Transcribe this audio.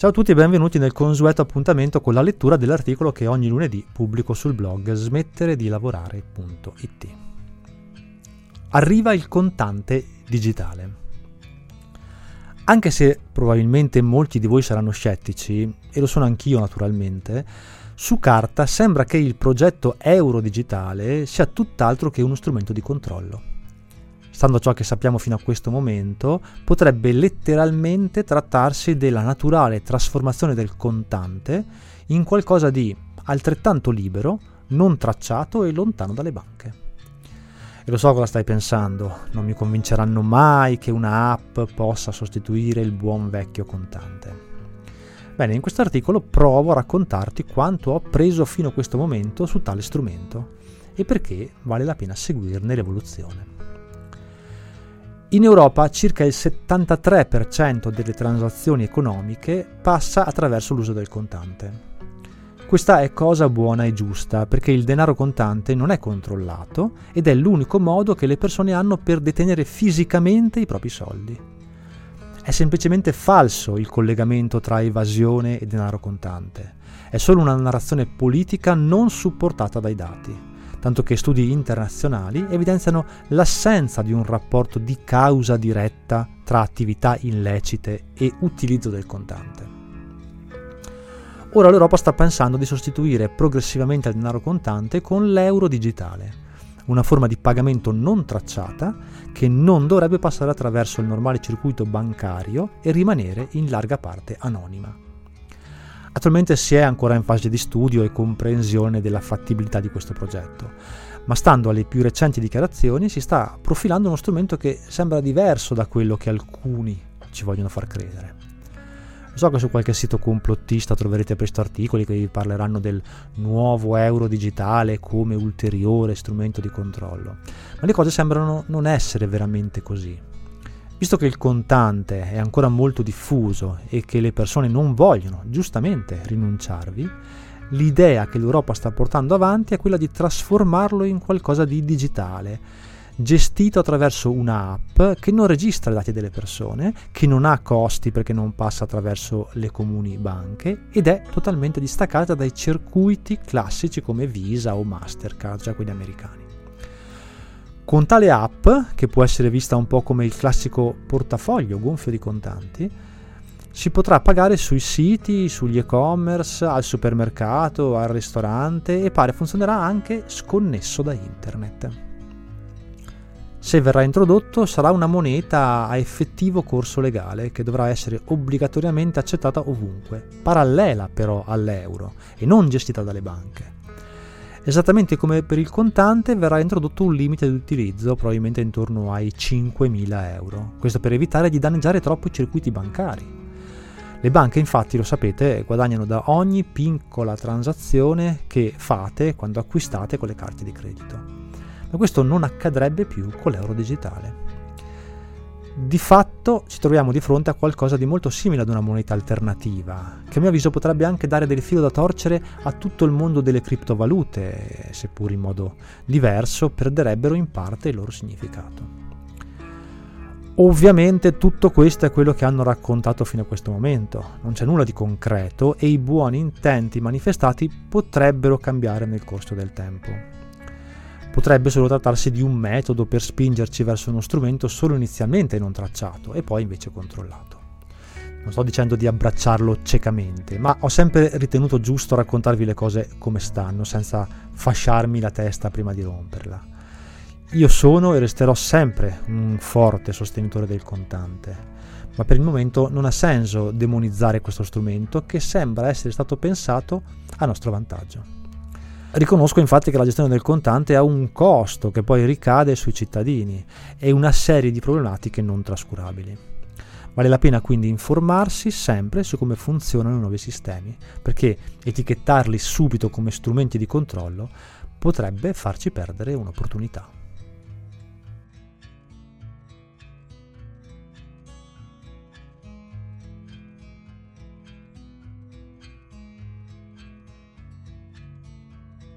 Ciao a tutti e benvenuti nel consueto appuntamento con la lettura dell'articolo che ogni lunedì pubblico sul blog smettere di lavorare.it. Arriva il contante digitale. Anche se probabilmente molti di voi saranno scettici, e lo sono anch'io naturalmente, su carta sembra che il progetto euro digitale sia tutt'altro che uno strumento di controllo stando a ciò che sappiamo fino a questo momento, potrebbe letteralmente trattarsi della naturale trasformazione del contante in qualcosa di altrettanto libero, non tracciato e lontano dalle banche. E lo so cosa stai pensando, non mi convinceranno mai che una app possa sostituire il buon vecchio contante. Bene, in questo articolo provo a raccontarti quanto ho appreso fino a questo momento su tale strumento e perché vale la pena seguirne l'evoluzione. In Europa circa il 73% delle transazioni economiche passa attraverso l'uso del contante. Questa è cosa buona e giusta perché il denaro contante non è controllato ed è l'unico modo che le persone hanno per detenere fisicamente i propri soldi. È semplicemente falso il collegamento tra evasione e denaro contante. È solo una narrazione politica non supportata dai dati tanto che studi internazionali evidenziano l'assenza di un rapporto di causa diretta tra attività illecite e utilizzo del contante. Ora l'Europa sta pensando di sostituire progressivamente il denaro contante con l'euro digitale, una forma di pagamento non tracciata che non dovrebbe passare attraverso il normale circuito bancario e rimanere in larga parte anonima. Attualmente si è ancora in fase di studio e comprensione della fattibilità di questo progetto, ma stando alle più recenti dichiarazioni si sta profilando uno strumento che sembra diverso da quello che alcuni ci vogliono far credere. So che su qualche sito complottista troverete presto articoli che vi parleranno del nuovo euro digitale come ulteriore strumento di controllo, ma le cose sembrano non essere veramente così. Visto che il contante è ancora molto diffuso e che le persone non vogliono giustamente rinunciarvi, l'idea che l'Europa sta portando avanti è quella di trasformarlo in qualcosa di digitale, gestito attraverso un'app che non registra i dati delle persone, che non ha costi perché non passa attraverso le comuni banche ed è totalmente distaccata dai circuiti classici come Visa o Mastercard, cioè quelli americani. Con tale app, che può essere vista un po' come il classico portafoglio gonfio di contanti, si potrà pagare sui siti, sugli e-commerce, al supermercato, al ristorante e pare funzionerà anche sconnesso da internet. Se verrà introdotto sarà una moneta a effettivo corso legale che dovrà essere obbligatoriamente accettata ovunque, parallela però all'euro e non gestita dalle banche. Esattamente come per il contante verrà introdotto un limite di utilizzo, probabilmente intorno ai 5.000 euro, questo per evitare di danneggiare troppo i circuiti bancari. Le banche infatti, lo sapete, guadagnano da ogni piccola transazione che fate quando acquistate con le carte di credito. Ma questo non accadrebbe più con l'euro digitale di fatto ci troviamo di fronte a qualcosa di molto simile ad una moneta alternativa, che a mio avviso potrebbe anche dare del filo da torcere a tutto il mondo delle criptovalute, seppur in modo diverso, perderebbero in parte il loro significato. Ovviamente tutto questo è quello che hanno raccontato fino a questo momento, non c'è nulla di concreto e i buoni intenti manifestati potrebbero cambiare nel corso del tempo. Potrebbe solo trattarsi di un metodo per spingerci verso uno strumento solo inizialmente non tracciato e poi invece controllato. Non sto dicendo di abbracciarlo ciecamente, ma ho sempre ritenuto giusto raccontarvi le cose come stanno, senza fasciarmi la testa prima di romperla. Io sono e resterò sempre un forte sostenitore del contante, ma per il momento non ha senso demonizzare questo strumento che sembra essere stato pensato a nostro vantaggio. Riconosco infatti che la gestione del contante ha un costo che poi ricade sui cittadini e una serie di problematiche non trascurabili. Vale la pena quindi informarsi sempre su come funzionano i nuovi sistemi, perché etichettarli subito come strumenti di controllo potrebbe farci perdere un'opportunità.